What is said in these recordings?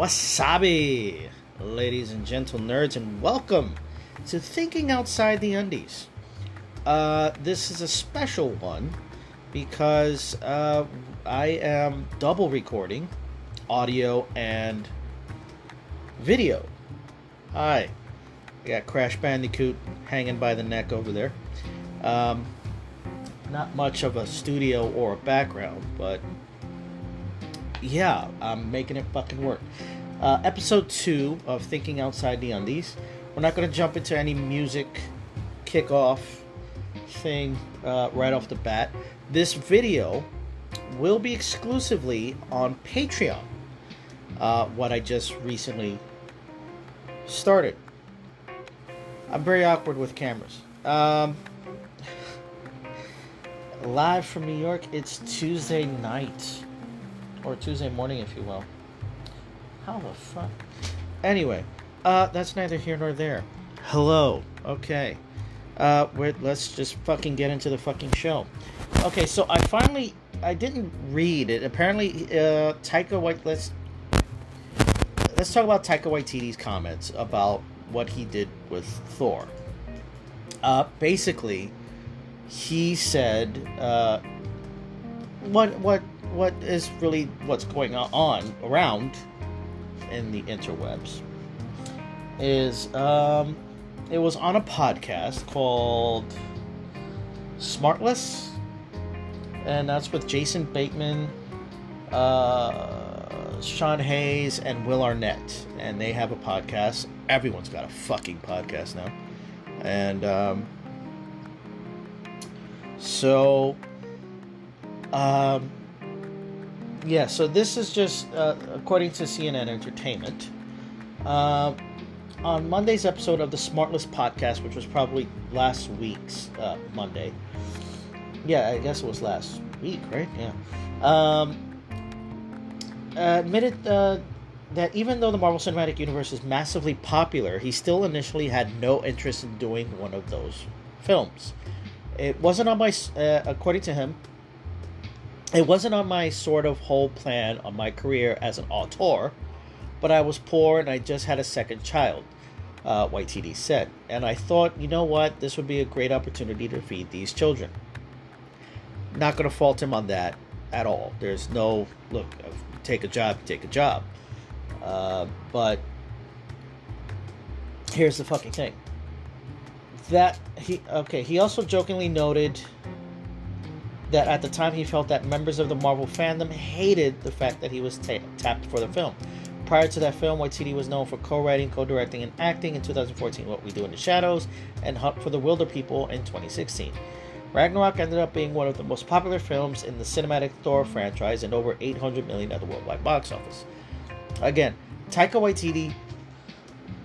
Wasabi, ladies and gentle nerds, and welcome to Thinking Outside the Undies. Uh, this is a special one because uh, I am double recording audio and video. Hi, I got Crash Bandicoot hanging by the neck over there. Um, not much of a studio or a background, but yeah, I'm making it fucking work. Uh, episode two of Thinking Outside the Undies. We're not going to jump into any music kickoff thing uh, right off the bat. This video will be exclusively on Patreon. Uh, what I just recently started. I'm very awkward with cameras. Um, live from New York, it's Tuesday night or Tuesday morning, if you will. How the fuck? Anyway, uh, that's neither here nor there. Hello. Okay. Uh, let's just fucking get into the fucking show. Okay, so I finally I didn't read it. Apparently, uh, Taika White. Let's let's talk about Taika Waititi's comments about what he did with Thor. Uh, basically, he said uh, what what what is really what's going on around in the interwebs is um, it was on a podcast called Smartless, and that's with Jason Bateman, uh, Sean Hayes, and Will Arnett, and they have a podcast. Everyone's got a fucking podcast now, and um, so um, yeah, so this is just uh, according to CNN Entertainment. Uh, on Monday's episode of the Smartless podcast, which was probably last week's uh, Monday. Yeah, I guess it was last week, right? Yeah. Um, admitted uh, that even though the Marvel Cinematic Universe is massively popular, he still initially had no interest in doing one of those films. It wasn't on my, uh, according to him, it wasn't on my sort of whole plan on my career as an auteur, but I was poor and I just had a second child, uh, Waititi said. And I thought, you know what, this would be a great opportunity to feed these children. Not going to fault him on that at all. There's no, look, take a job, take a job. Uh, but here's the fucking thing. That he, okay, he also jokingly noted that at the time he felt that members of the Marvel fandom hated the fact that he was ta- tapped for the film. Prior to that film, Waititi was known for co-writing, co-directing, and acting in 2014 What We Do in the Shadows and Hunt for the Wilderpeople in 2016. Ragnarok ended up being one of the most popular films in the cinematic Thor franchise and over 800 million at the worldwide box office. Again, Taika Waititi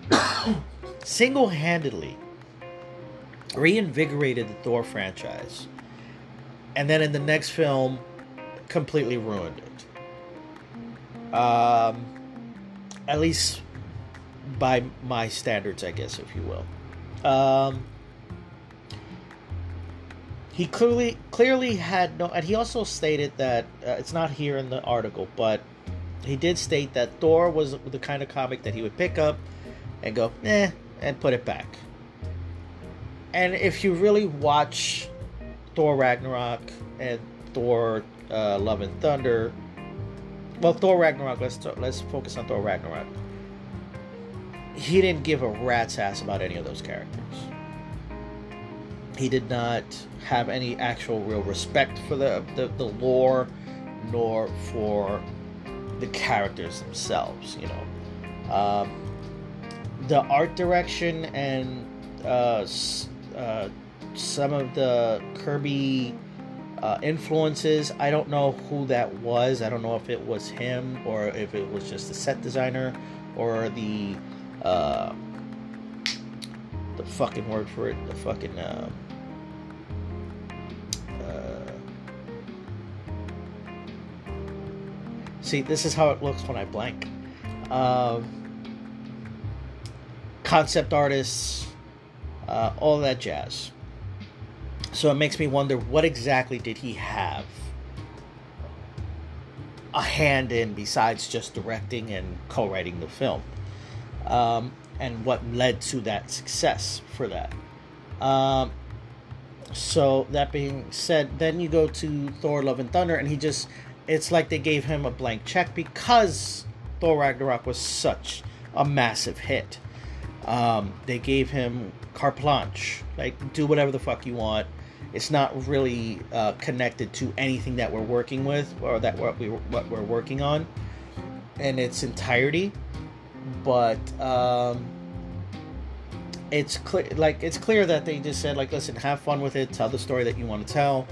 single-handedly reinvigorated the Thor franchise and then in the next film completely ruined it. Um, at least by my standards i guess if you will. Um, he clearly clearly had no and he also stated that uh, it's not here in the article but he did state that thor was the kind of comic that he would pick up and go eh and put it back. And if you really watch Thor Ragnarok and Thor uh, Love and Thunder. Well, Thor Ragnarok. Let's let's focus on Thor Ragnarok. He didn't give a rat's ass about any of those characters. He did not have any actual real respect for the the, the lore, nor for the characters themselves. You know, um, the art direction and uh, uh, some of the Kirby uh, influences. I don't know who that was. I don't know if it was him or if it was just the set designer or the uh, the fucking word for it. The fucking uh, uh, see. This is how it looks when I blank. Um, concept artists, uh, all that jazz. So it makes me wonder what exactly did he have a hand in besides just directing and co-writing the film, um, and what led to that success for that. Um, so that being said, then you go to Thor: Love and Thunder, and he just it's like they gave him a blank check because Thor Ragnarok was such a massive hit. Um, they gave him carte blanche, like do whatever the fuck you want. It's not really uh, connected to anything that we're working with or that what we what we're working on in its entirety, but um, it's clear like it's clear that they just said like listen, have fun with it, tell the story that you want to tell.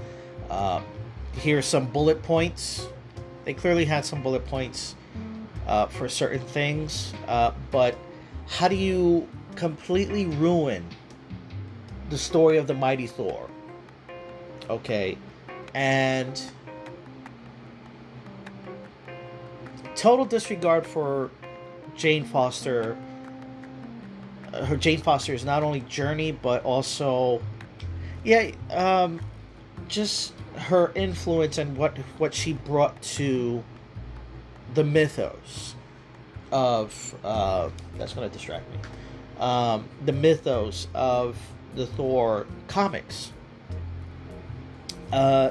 Uh, here's some bullet points. They clearly had some bullet points uh, for certain things, uh, but how do you completely ruin the story of the mighty Thor? Okay, and total disregard for Jane Foster. Uh, her Jane Foster is not only journey, but also, yeah, um, just her influence and what what she brought to the mythos of uh, that's going to distract me. Um, the mythos of the Thor comics. Uh,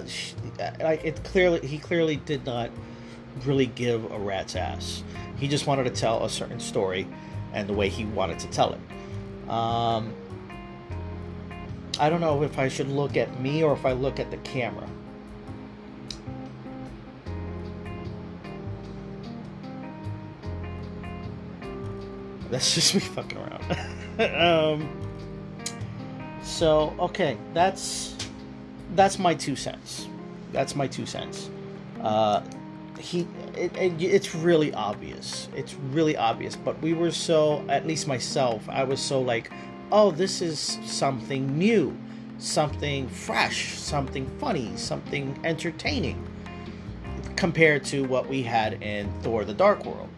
like it clearly, he clearly did not really give a rat's ass. He just wanted to tell a certain story, and the way he wanted to tell it. Um, I don't know if I should look at me or if I look at the camera. That's just me fucking around. um, so okay, that's that's my two cents. That's my two cents. Uh, he, it, it, it's really obvious. It's really obvious. But we were so, at least myself, I was so like, oh, this is something new, something fresh, something funny, something entertaining, compared to what we had in Thor: The Dark World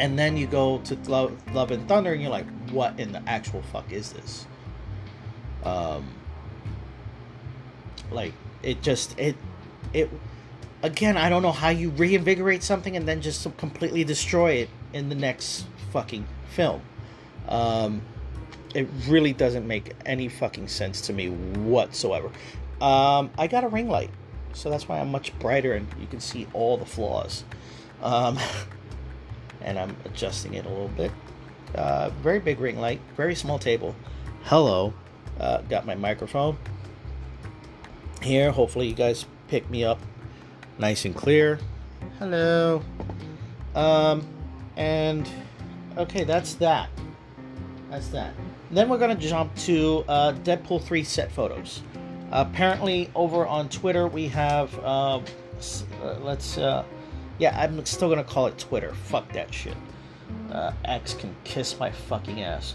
and then you go to Love, Love and Thunder, and you're like, what in the actual fuck is this? Um, like it just it it again. I don't know how you reinvigorate something and then just completely destroy it in the next fucking film. Um, it really doesn't make any fucking sense to me whatsoever. Um, I got a ring light, so that's why I'm much brighter and you can see all the flaws. Um, and I'm adjusting it a little bit. Uh, very big ring light, very small table. Hello, uh, got my microphone here. Hopefully, you guys pick me up nice and clear. Hello. Um, and okay, that's that. That's that. Then we're gonna jump to uh, Deadpool 3 set photos. apparently, over on Twitter, we have. Uh, uh let's uh, yeah, I'm still gonna call it Twitter. Fuck that shit. Uh, X can kiss my fucking ass.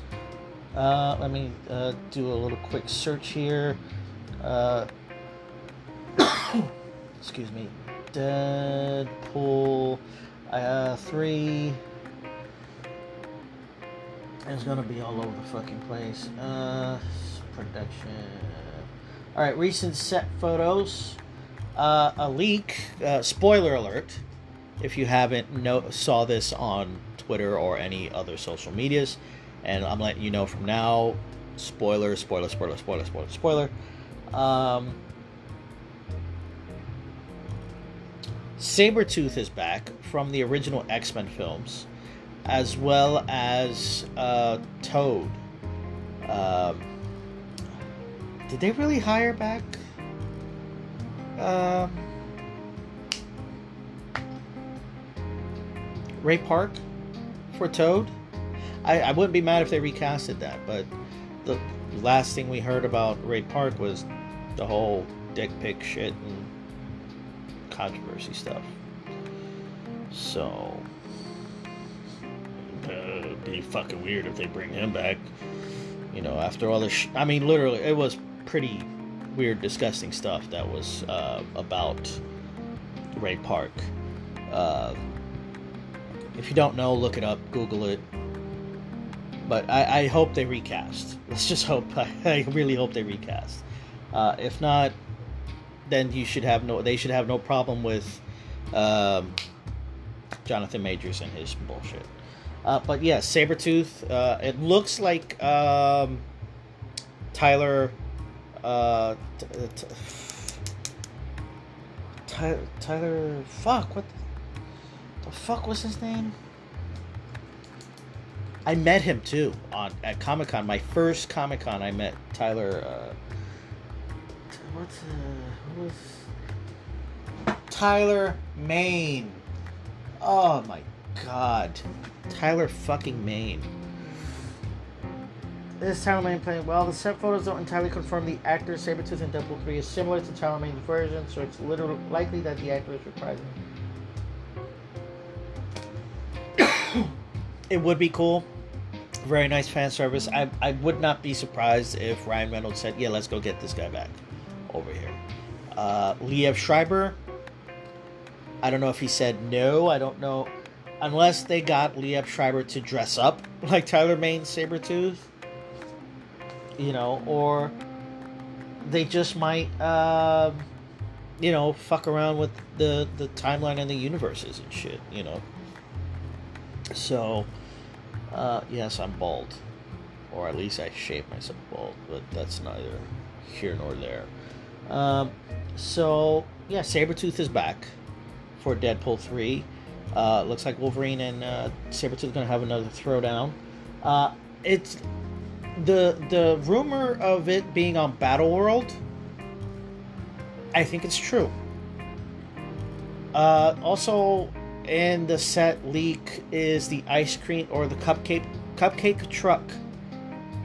Uh, let me uh, do a little quick search here. Excuse me. Deadpool uh, 3 is gonna be all over the fucking place. Uh, production. Alright, recent set photos. Uh, a leak. Uh, spoiler alert if you haven't know, saw this on Twitter or any other social medias. And I'm letting you know from now spoiler, spoiler, spoiler, spoiler, spoiler, spoiler. Um, Sabretooth is back from the original X Men films, as well as uh, Toad. Um, did they really hire back? Um, Ray Park for Toad. I, I wouldn't be mad if they recasted that, but the last thing we heard about Ray Park was the whole dick pic shit and controversy stuff. So, uh, it'd be fucking weird if they bring him back. You know, after all this, sh- I mean, literally, it was pretty weird, disgusting stuff that was uh, about Ray Park. Uh, if you don't know, look it up, Google it. But I, I hope they recast. Let's just hope. I, I really hope they recast. Uh, if not, then you should have no. They should have no problem with um, Jonathan Majors and his bullshit. Uh, but yeah, Sabretooth. Uh, it looks like um, Tyler. Uh, t- t- Tyler. Fuck. What the, fuck was his name? I met him too on at Comic Con. My first Comic Con, I met Tyler. Uh, what's uh, was Tyler Mane. Oh my god, Tyler fucking Mane. This Tyler Mane playing well. The set photos don't entirely confirm the actor Sabretooth in Deadpool 3 is similar to Tyler Mane's version, so it's literally likely that the actor is reprising. it would be cool. Very nice fan service. I, I would not be surprised if Ryan Reynolds said, yeah, let's go get this guy back over here. Uh, Liev Schreiber, I don't know if he said no. I don't know. Unless they got Liev Schreiber to dress up like Tyler Mane Sabretooth. You know, or they just might, uh, you know, fuck around with the, the timeline and the universes and shit, you know. So, uh, yes, I'm bald. Or at least I shave myself bald, but that's neither here nor there. Um, so, yeah, Sabretooth is back for Deadpool 3. Uh, looks like Wolverine and uh, Sabretooth are going to have another throwdown. Uh, it's the the rumor of it being on Battle World. I think it's true. Uh, also, in the set leak is the ice cream or the cupcake cupcake truck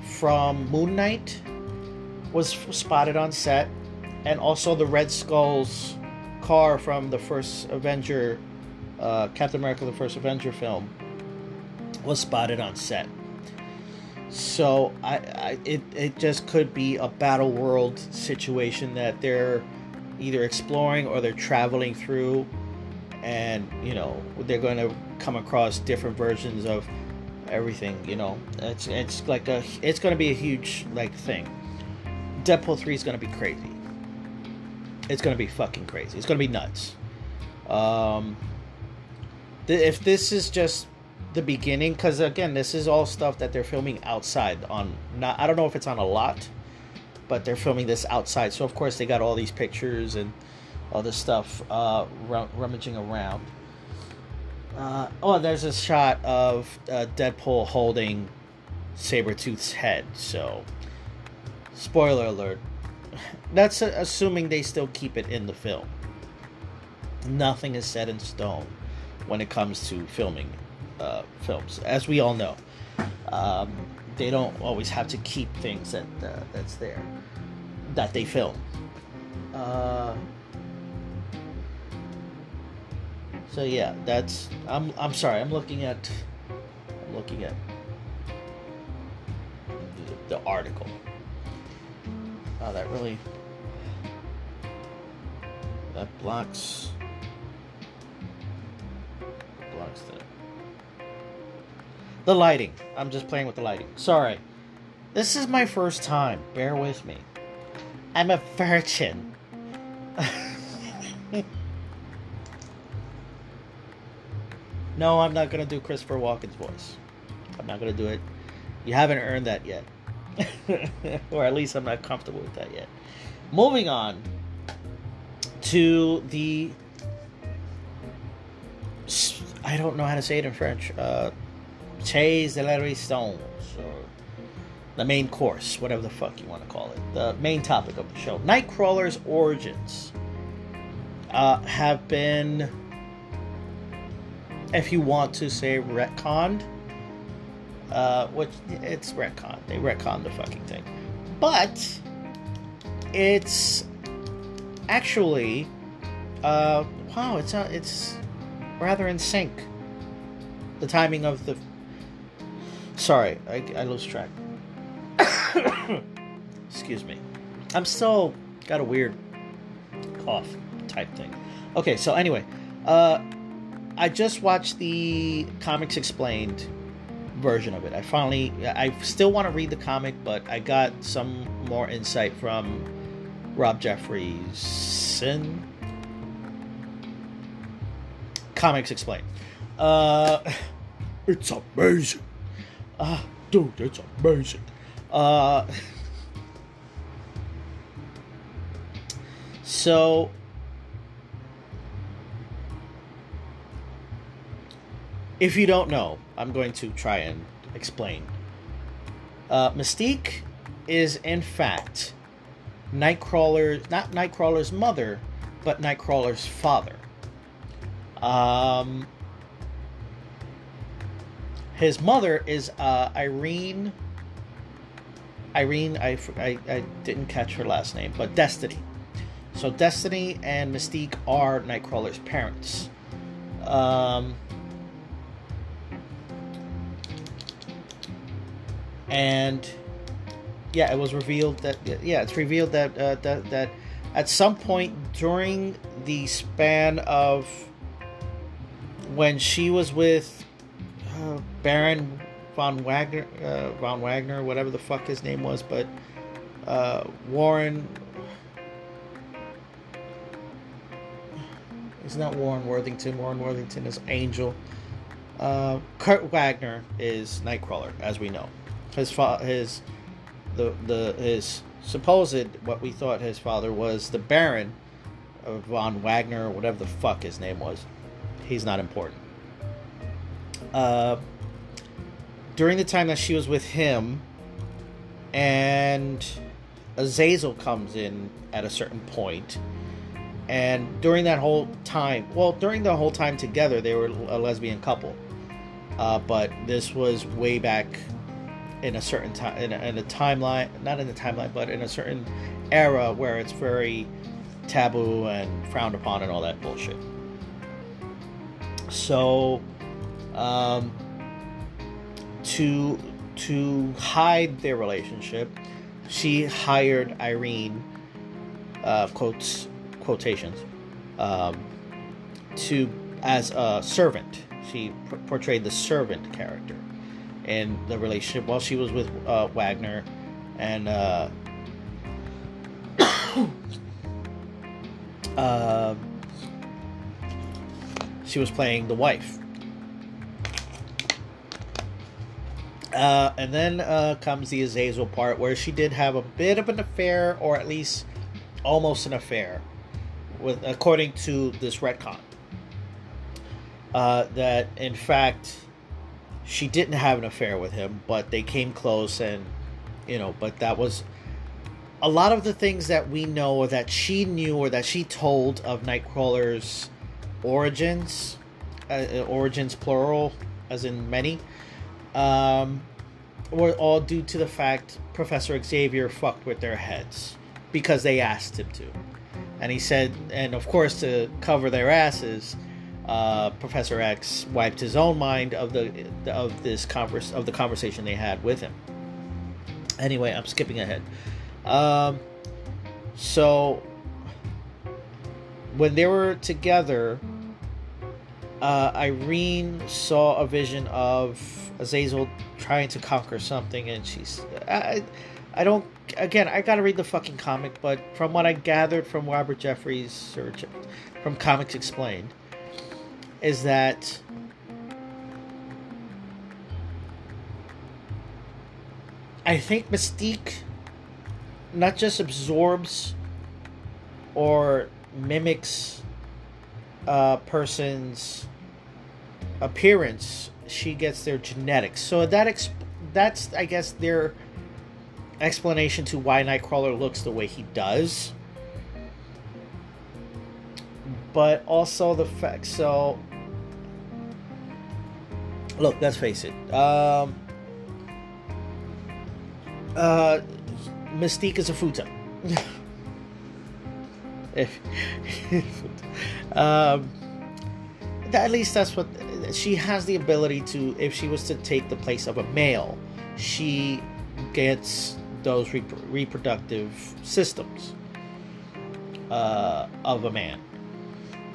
from Moon Knight was spotted on set, and also the Red Skull's car from the first Avenger, uh, Captain America: The First Avenger film, was spotted on set. So I, I it it just could be a battle world situation that they're either exploring or they're traveling through. And you know they're going to come across different versions of everything you know. It's it's like a it's going to be a huge like thing. Deadpool 3 is going to be crazy it's going to be fucking crazy it's going to be nuts um th- if this is just the beginning because again this is all stuff that they're filming outside on not i don't know if it's on a lot but they're filming this outside so of course they got all these pictures and all this stuff uh, rummaging around. Uh, oh, there's a shot of uh, Deadpool holding Sabretooth's head. So, spoiler alert. That's assuming they still keep it in the film. Nothing is set in stone when it comes to filming uh, films, as we all know. Um, they don't always have to keep things that uh, that's there that they film. Uh, So yeah, that's I'm I'm sorry. I'm looking at I'm looking at the, the article. Oh, that really that blocks blocks the the lighting. I'm just playing with the lighting. Sorry. This is my first time. Bear with me. I'm a virgin. No, I'm not gonna do Christopher Walken's voice. I'm not gonna do it. You haven't earned that yet, or at least I'm not comfortable with that yet. Moving on to the. I don't know how to say it in French. Uh, Chase de la Résistance, or the main course, whatever the fuck you want to call it. The main topic of the show. Nightcrawler's origins uh, have been if you want to say retconned, uh, which it's retcon. They retcon the fucking thing, but it's actually, uh, wow, it's uh, it's rather in sync. The timing of the. Sorry, I, I lose track. Excuse me. I'm still got a weird cough type thing. Okay, so anyway, uh, I just watched the Comics Explained version of it. I finally, I still want to read the comic, but I got some more insight from Rob Jeffries. Comics Explained. Uh, it's amazing. Uh, dude, it's amazing. Uh, so if you don't know, I'm going to try and explain. Uh, Mystique is in fact Nightcrawler, not Nightcrawler's mother, but Nightcrawler's father. Um, his mother is uh, Irene. Irene, I, I, I didn't catch her last name, but Destiny. So Destiny and Mystique are Nightcrawler's parents. Um, and yeah, it was revealed that yeah, it's revealed that uh, that that at some point during the span of when she was with uh, Baron von Wagner, uh, von Wagner, whatever the fuck his name was, but uh, Warren. It's not Warren Worthington. Warren Worthington is Angel. Uh, Kurt Wagner is Nightcrawler, as we know. His fa- his the the his supposed what we thought his father was the Baron of von Wagner or whatever the fuck his name was. He's not important. Uh, during the time that she was with him, and Azazel comes in at a certain point, and during that whole time, well, during the whole time together, they were a lesbian couple. Uh, but this was way back in a certain time in, in a, timeline not in the timeline but in a certain era where it's very taboo and frowned upon and all that bullshit. So um, to to hide their relationship she hired irene uh, quotes quotations um, to as a servant. She portrayed the servant character in the relationship while she was with uh, Wagner, and uh, uh, she was playing the wife. Uh, and then uh, comes the Azazel part where she did have a bit of an affair, or at least almost an affair, with according to this retcon. Uh, that in fact she didn't have an affair with him, but they came close, and you know, but that was a lot of the things that we know or that she knew or that she told of Nightcrawler's origins, uh, uh, origins plural, as in many, um, were all due to the fact Professor Xavier fucked with their heads because they asked him to. And he said, and of course, to cover their asses, uh, Professor X wiped his own mind of the of this converse of the conversation they had with him. Anyway, I'm skipping ahead. Um, so when they were together, uh, Irene saw a vision of Azazel trying to conquer something, and she's I, I don't again I gotta read the fucking comic, but from what I gathered from Robert Jeffries or from Comics Explained, is that I think Mystique not just absorbs or mimics a person's appearance, she gets their genetics. So that that's I guess their explanation to why Nightcrawler looks the way he does. But also the fact so look, let's face it. Um, uh, Mystique is a futa. if, um, at least that's what she has the ability to. If she was to take the place of a male, she gets those rep- reproductive systems uh, of a man,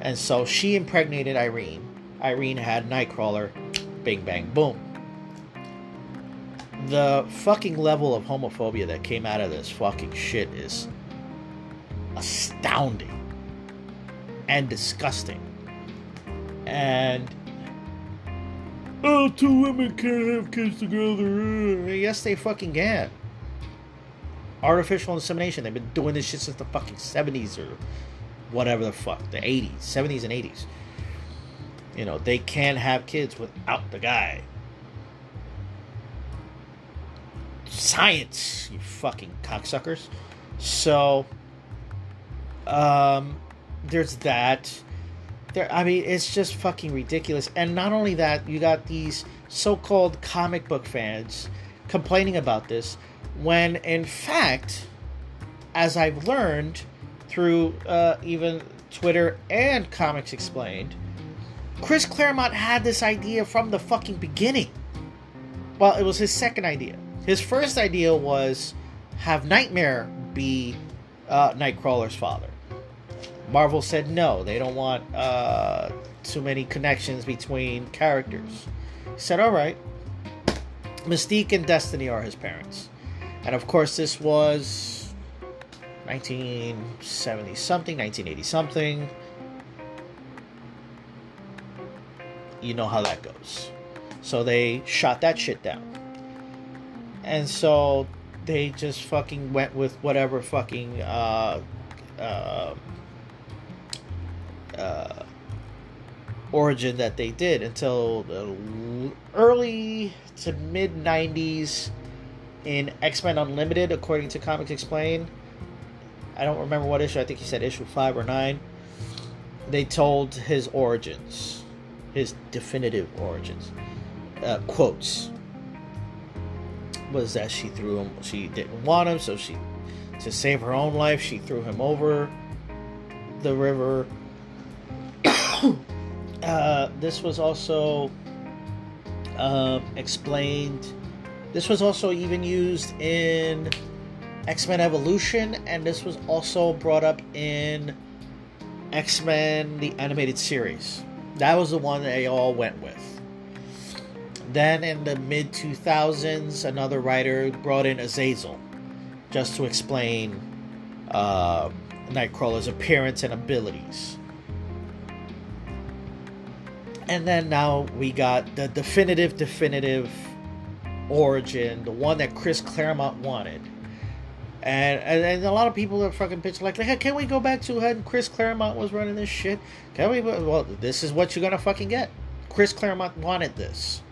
and so she impregnated Irene. Irene had Nightcrawler bing bang boom. The fucking level of homophobia that came out of this fucking shit is astounding and disgusting. And oh, two women can't have kids together. Yes, they fucking can. Artificial insemination. They've been doing this shit since the fucking seventies or whatever the fuck, the eighties, seventies, and eighties. You know, they can't have kids without the guy. Science, you fucking cocksuckers. So, um, there's that. There, I mean, it's just fucking ridiculous. And not only that, you got these so-called comic book fans complaining about this, when in fact, as I've learned through uh, even Twitter and Comics Explained, Chris Claremont had this idea from the fucking beginning. Well, it was his second idea. His first idea was have Nightmare be uh, Nightcrawler's father. Marvel said no, they don't want uh, too many connections between characters. He said, all right. Mystique and Destiny are his parents. And of course, this was 1970 something, 1980 something. You know how that goes. So they shot that shit down. And so they just fucking went with whatever fucking uh, uh, uh, origin that they did until the early to mid 90s in X Men Unlimited, according to Comics Explain. I don't remember what issue, I think he said issue 5 or 9. They told his origins, his definitive origins. Uh, quotes was that she threw him. She didn't want him, so she, to save her own life, she threw him over the river. uh, this was also uh, explained. This was also even used in X Men Evolution, and this was also brought up in X Men the animated series. That was the one they all went with. Then in the mid 2000s, another writer brought in Azazel just to explain uh, Nightcrawler's appearance and abilities. And then now we got the definitive, definitive origin, the one that Chris Claremont wanted. And, and, and a lot of people are fucking pitching like, hey, can we go back to when Chris Claremont was running this shit? Can we? Well, this is what you're gonna fucking get. Chris Claremont wanted this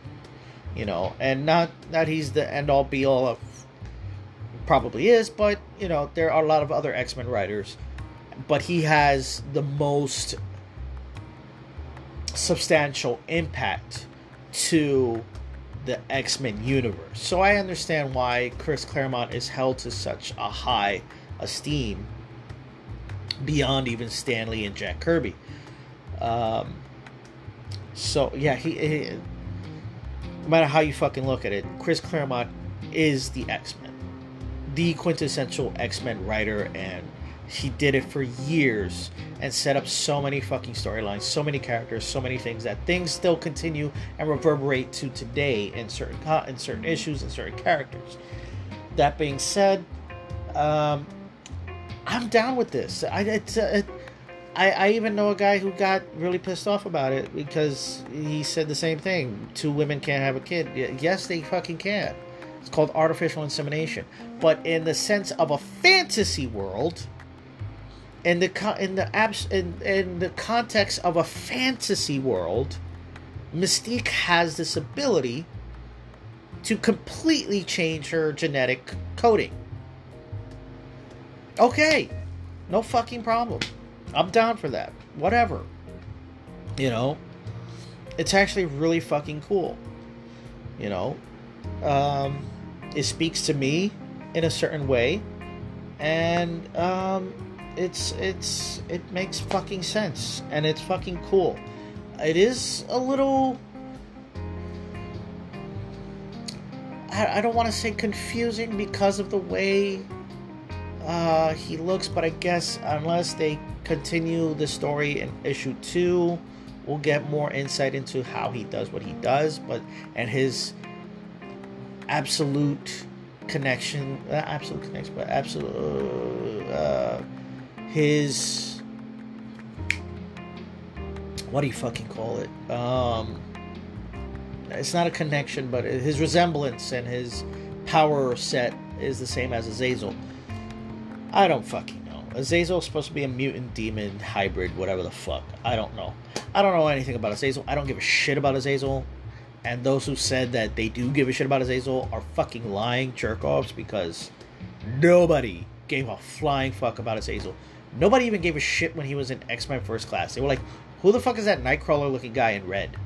you know, and not that he's the end all be all of probably is, but you know, there are a lot of other X Men writers, but he has the most substantial impact to the X Men universe. So I understand why Chris Claremont is held to such a high esteem beyond even Stan Lee and Jack Kirby. Um, so yeah, he, he no matter how you fucking look at it, Chris Claremont is the X Men, the quintessential X Men writer, and he did it for years and set up so many fucking storylines, so many characters, so many things that things still continue and reverberate to today in certain in certain issues and certain characters. That being said, um, I'm down with this. I, it's, uh, it, I, I even know a guy who got really pissed off about it because he said the same thing. Two women can't have a kid. Yes, they fucking can. It's called artificial insemination. But in the sense of a fantasy world, in the in the abs in, in the context of a fantasy world, Mystique has this ability to completely change her genetic coding. Okay, no fucking problem. I'm down for that. Whatever. You know, it's actually really fucking cool. You know, um, it speaks to me in a certain way, and um, it's it's it makes fucking sense, and it's fucking cool. It is a little. I, I don't want to say confusing because of the way uh, he looks, but I guess unless they continue the story in issue two. We'll get more insight into how he does what he does, but and his absolute connection, uh, absolute connection, but absolute uh, his what do you fucking call it? Um, it's not a connection, but his resemblance and his power set is the same as Azazel. I don't fucking know. Azazel is supposed to be a mutant demon hybrid, whatever the fuck. I don't know. I don't know anything about Azazel. I don't give a shit about Azazel. And those who said that they do give a shit about Azazel are fucking lying jerk offs because nobody gave a flying fuck about Azazel. Nobody even gave a shit when he was in X Men First Class. They were like, who the fuck is that Nightcrawler looking guy in red?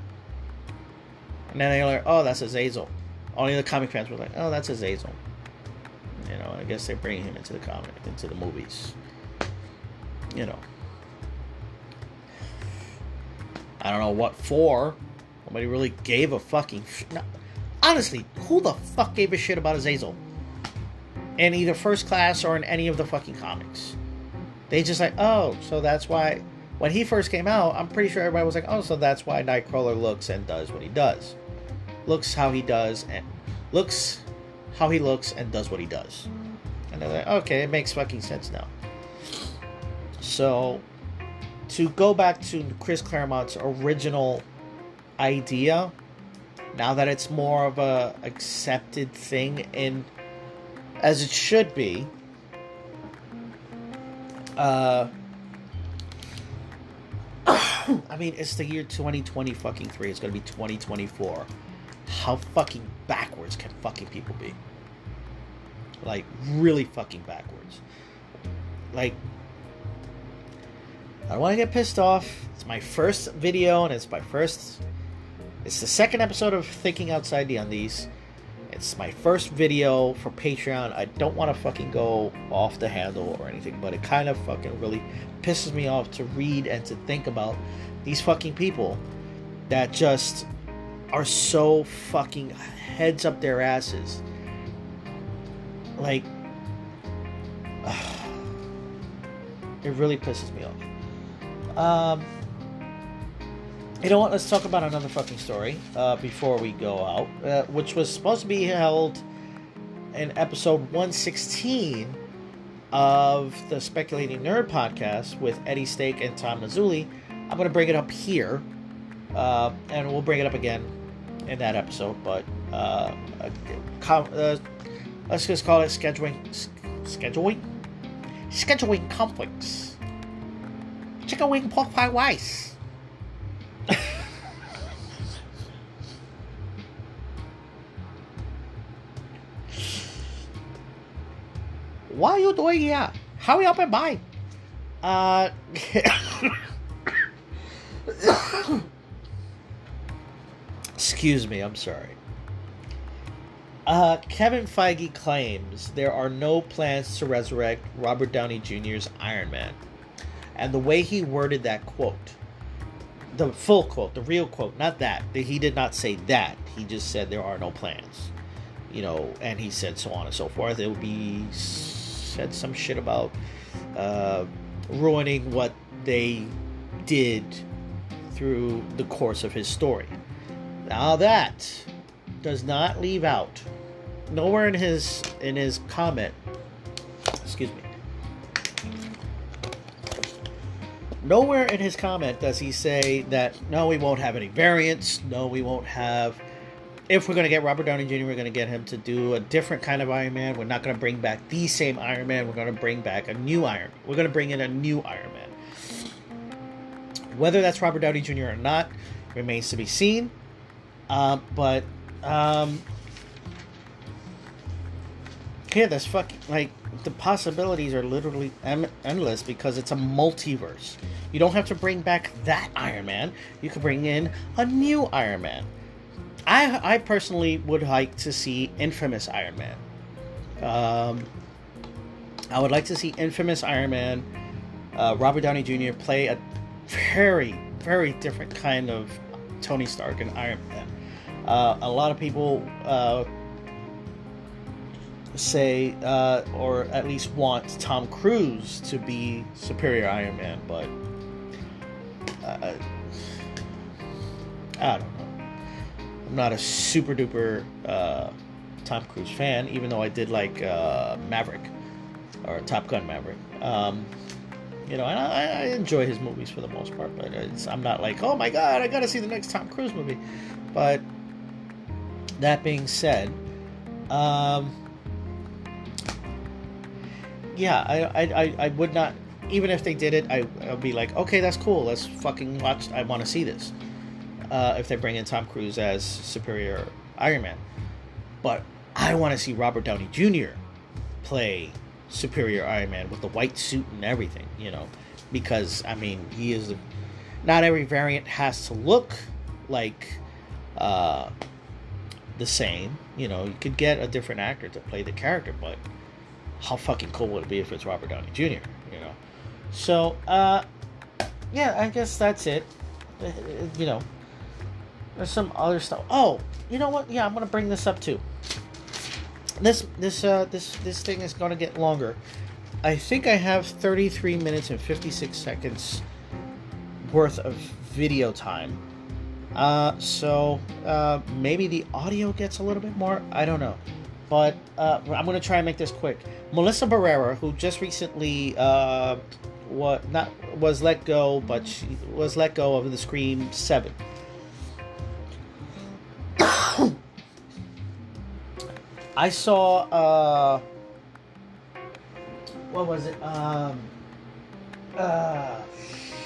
And then they were like, oh, that's Azazel. Only the comic fans were like, oh, that's Azazel. You know, I guess they're bringing him into the comic, into the movies. You know. I don't know what for. Nobody really gave a fucking. No, honestly, who the fuck gave a shit about Azazel? In either first class or in any of the fucking comics. They just like, oh, so that's why. When he first came out, I'm pretty sure everybody was like, oh, so that's why Nightcrawler looks and does what he does. Looks how he does and looks how he looks and does what he does. And they're like, okay, it makes fucking sense now. So, to go back to Chris Claremont's original idea, now that it's more of a accepted thing in as it should be, uh, I mean, it's the year 2020 fucking three. It's gonna be 2024. How fucking backwards can fucking people be? Like, really fucking backwards. Like, I don't want to get pissed off. It's my first video, and it's my first. It's the second episode of Thinking Outside the Undies. It's my first video for Patreon. I don't want to fucking go off the handle or anything, but it kind of fucking really pisses me off to read and to think about these fucking people that just are so fucking heads up their asses. Like, it really pisses me off. Um, you know what? Let's talk about another fucking story uh, before we go out, uh, which was supposed to be held in episode 116 of the Speculating Nerd podcast with Eddie Stake and Tom Mazzulli. I'm going to bring it up here, uh, and we'll bring it up again in that episode. But uh, uh, let's just call it scheduling, scheduling, scheduling conflicts. Chicken wing pork pie rice. Are you doing here? Hurry up and buy. Uh, excuse me, I'm sorry. Uh, Kevin Feige claims there are no plans to resurrect Robert Downey Jr.'s Iron Man. And the way he worded that quote, the full quote, the real quote, not that, he did not say that. He just said there are no plans. You know, and he said so on and so forth. It would be said some shit about uh, ruining what they did through the course of his story. Now that does not leave out nowhere in his in his comment. Excuse me. Nowhere in his comment does he say that no, we won't have any variants. No, we won't have if we're going to get Robert Downey Jr., we're going to get him to do a different kind of Iron Man. We're not going to bring back the same Iron Man. We're going to bring back a new Iron. We're going to bring in a new Iron Man. Whether that's Robert Downey Jr. or not remains to be seen. Uh, but um, yeah, that's fucking like the possibilities are literally em- endless because it's a multiverse. You don't have to bring back that Iron Man. You could bring in a new Iron Man. I I personally would like to see Infamous Iron Man. Um, I would like to see Infamous Iron Man, uh, Robert Downey Jr. play a very very different kind of Tony Stark and Iron Man. Uh, a lot of people uh, say, uh, or at least want Tom Cruise to be Superior Iron Man, but uh, I don't know. I'm not a super duper uh, Tom Cruise fan, even though I did like uh, Maverick or Top Gun Maverick. Um, You know, and I, I enjoy his movies for the most part, but I'm not like, oh my god, I gotta see the next Tom Cruise movie. But that being said, um, yeah, I, I, I would not, even if they did it, I, I would be like, okay, that's cool. Let's fucking watch. I want to see this. Uh, if they bring in Tom Cruise as Superior Iron Man. But I want to see Robert Downey Jr. play Superior Iron Man with the white suit and everything, you know, because, I mean, he is. Not every variant has to look like uh, the same. You know, you could get a different actor to play the character, but how fucking cool would it be if it's Robert Downey Jr. You know, so uh, yeah, I guess that's it. Uh, you know, there's some other stuff. Oh, you know what? Yeah, I'm gonna bring this up too. This this uh this this thing is gonna get longer. I think I have 33 minutes and 56 seconds worth of video time. Uh, so uh, maybe the audio gets a little bit more. I don't know, but uh, I'm gonna try and make this quick. Melissa Barrera, who just recently uh, what not was let go, but she was let go of the Scream Seven. I saw uh, what was it? Um, uh,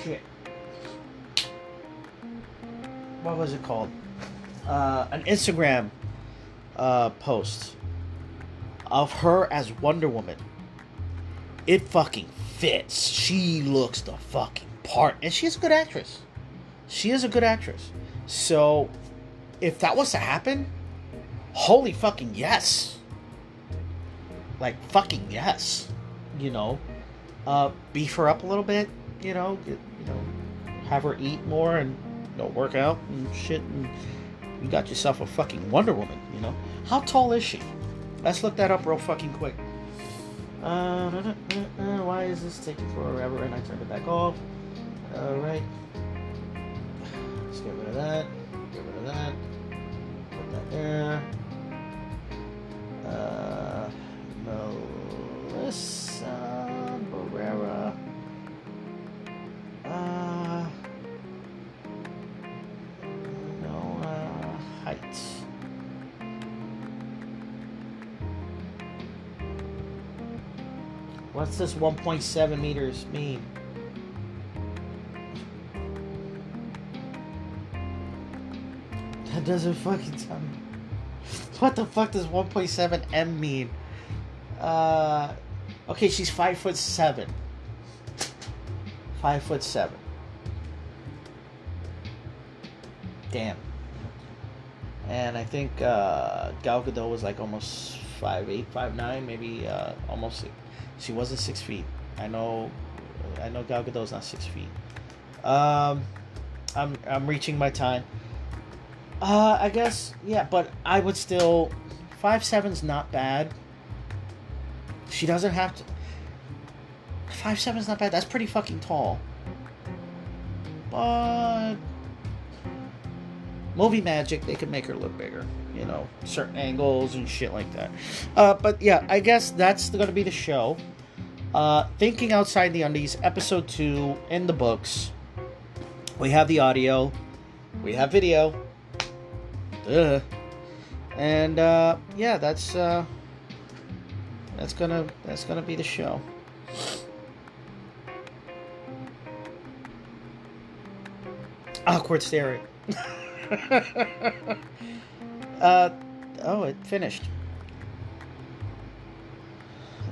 shit. What was it called? Uh, an Instagram uh, post of her as Wonder Woman. It fucking fits. She looks the fucking part. And she's a good actress. She is a good actress. So, if that was to happen, holy fucking yes. Like, fucking yes. You know, uh, beef her up a little bit, you know, get, you know, have her eat more and you know, work out and shit. And you got yourself a fucking Wonder Woman, you know. How tall is she? Let's look that up real fucking quick. Uh, why is this taking forever? And I turned it back off. Alright. Let's get rid of that. Get rid of that. Put that there. What's this 1.7 meters mean? That doesn't fucking tell me. What the fuck does 1.7 m mean? Uh, okay, she's five foot seven. Five foot seven. Damn. And I think uh, Gal Gadot was like almost five eight, five nine, maybe uh, almost she wasn't six feet. I know, I know Gal Gadot's not six feet. Um, I'm I'm reaching my time. Uh, I guess yeah, but I would still five seven's not bad. She doesn't have to. Five seven's not bad. That's pretty fucking tall. But movie magic, they could make her look bigger. You know, certain angles and shit like that. Uh, but yeah, I guess that's going to be the show. Uh, Thinking Outside the Undies, episode 2 in the books. We have the audio, we have video. Duh. And uh, yeah, that's uh, that's gonna that's gonna be the show. Awkward staring. uh, oh, it finished.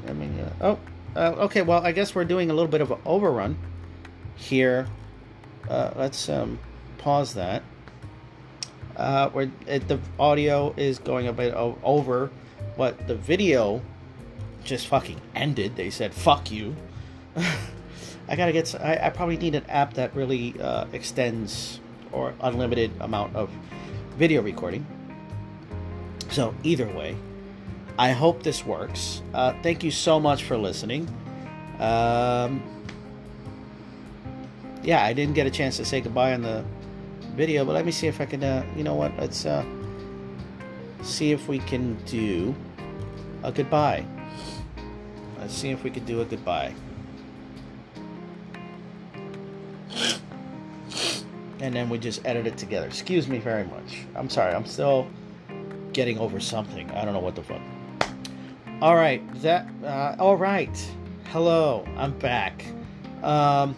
I mean, uh, oh, uh, okay, well, I guess we're doing a little bit of an overrun here. Uh, let's um, pause that. Uh, where the audio is going a bit over, but the video just fucking ended. They said "fuck you." I gotta get. I, I, probably need an app that really uh, extends or unlimited amount of video recording. So either way, I hope this works. Uh, thank you so much for listening. Um, yeah, I didn't get a chance to say goodbye on the video, but let me see if I can. Uh, you know what? Let's uh, see if we can do a goodbye. Let's see if we can do a goodbye. And then we just edit it together. Excuse me very much. I'm sorry. I'm still getting over something. I don't know what the fuck. All right, that. Uh, all right. Hello, I'm back. Um,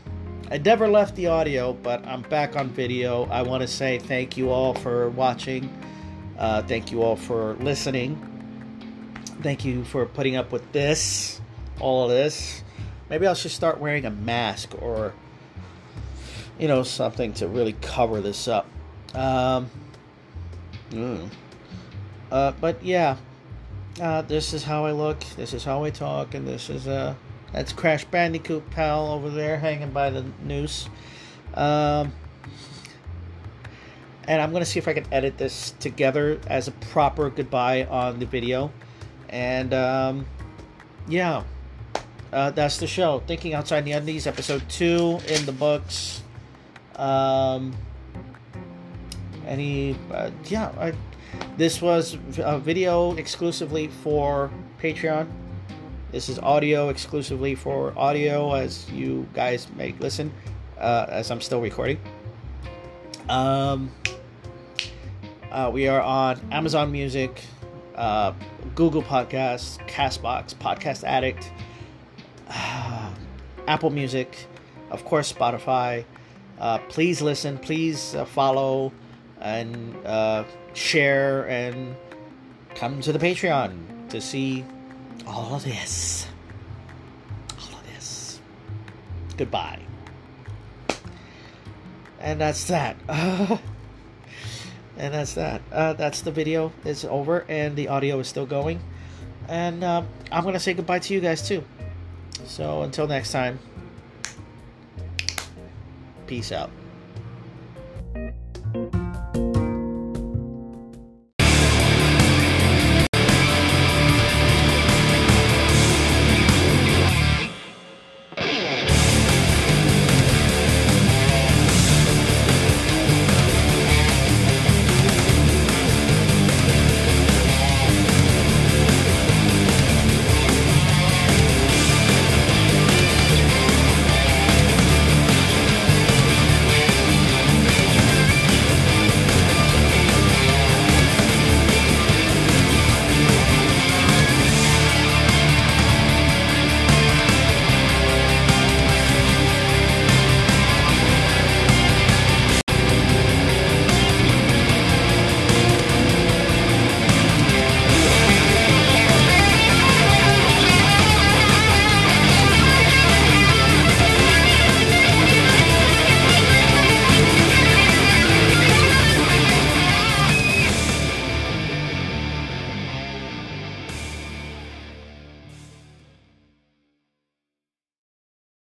I never left the audio, but I'm back on video. I want to say thank you all for watching. Uh, thank you all for listening. Thank you for putting up with this, all of this. Maybe I should start wearing a mask or, you know, something to really cover this up. Um, mm. uh, but yeah, uh, this is how I look. This is how I talk, and this is uh, that's Crash Bandicoot pal over there hanging by the noose. Um, and I'm gonna see if I can edit this together as a proper goodbye on the video. And um, yeah, uh, that's the show. Thinking Outside the Undies, episode two in the books. Um, any, uh, yeah, I, this was a video exclusively for Patreon. This is audio exclusively for audio, as you guys may listen, uh, as I'm still recording. Um, uh, we are on Amazon Music, uh, Google Podcasts, Castbox, Podcast Addict, Apple Music, of course, Spotify. Uh, please listen, please uh, follow and uh, share and come to the Patreon to see all of this. All of this. Goodbye. And that's that. and that's that. Uh, that's the video. It's over, and the audio is still going. And uh, I'm going to say goodbye to you guys, too. So until next time, peace out.